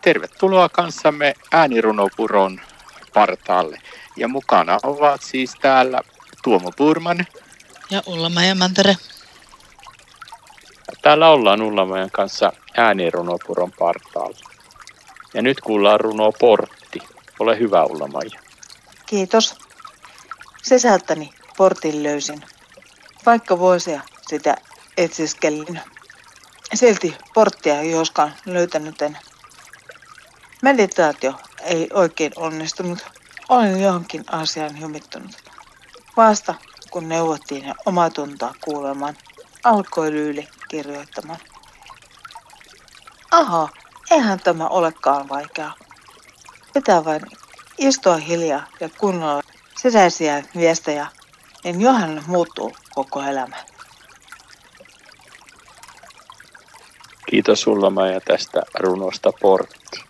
Tervetuloa kanssamme äänirunopuron partaalle. Ja mukana ovat siis täällä Tuomo Purman. Ja Ulla-Maija Mantere. Täällä ollaan Ulla-Maijan kanssa äänirunopuron partaalla. Ja nyt kuullaan runo Portti. Ole hyvä Ulla-Maija. Kiitos. Sesältäni portin löysin. Vaikka vuosia sitä etsiskelin. Silti porttia ei joskaan löytänyt en. Meditaatio ei oikein onnistunut. Olin johonkin asiaan jumittunut. Vasta kun neuvottiin ja omatuntoa kuulemaan, alkoi Lyyli kirjoittamaan. Aha, eihän tämä olekaan vaikeaa. Pitää vain istua hiljaa ja kunnolla sisäisiä viestejä, niin johan muuttuu koko elämä. Kiitos Ulla-Maija tästä runosta Portti.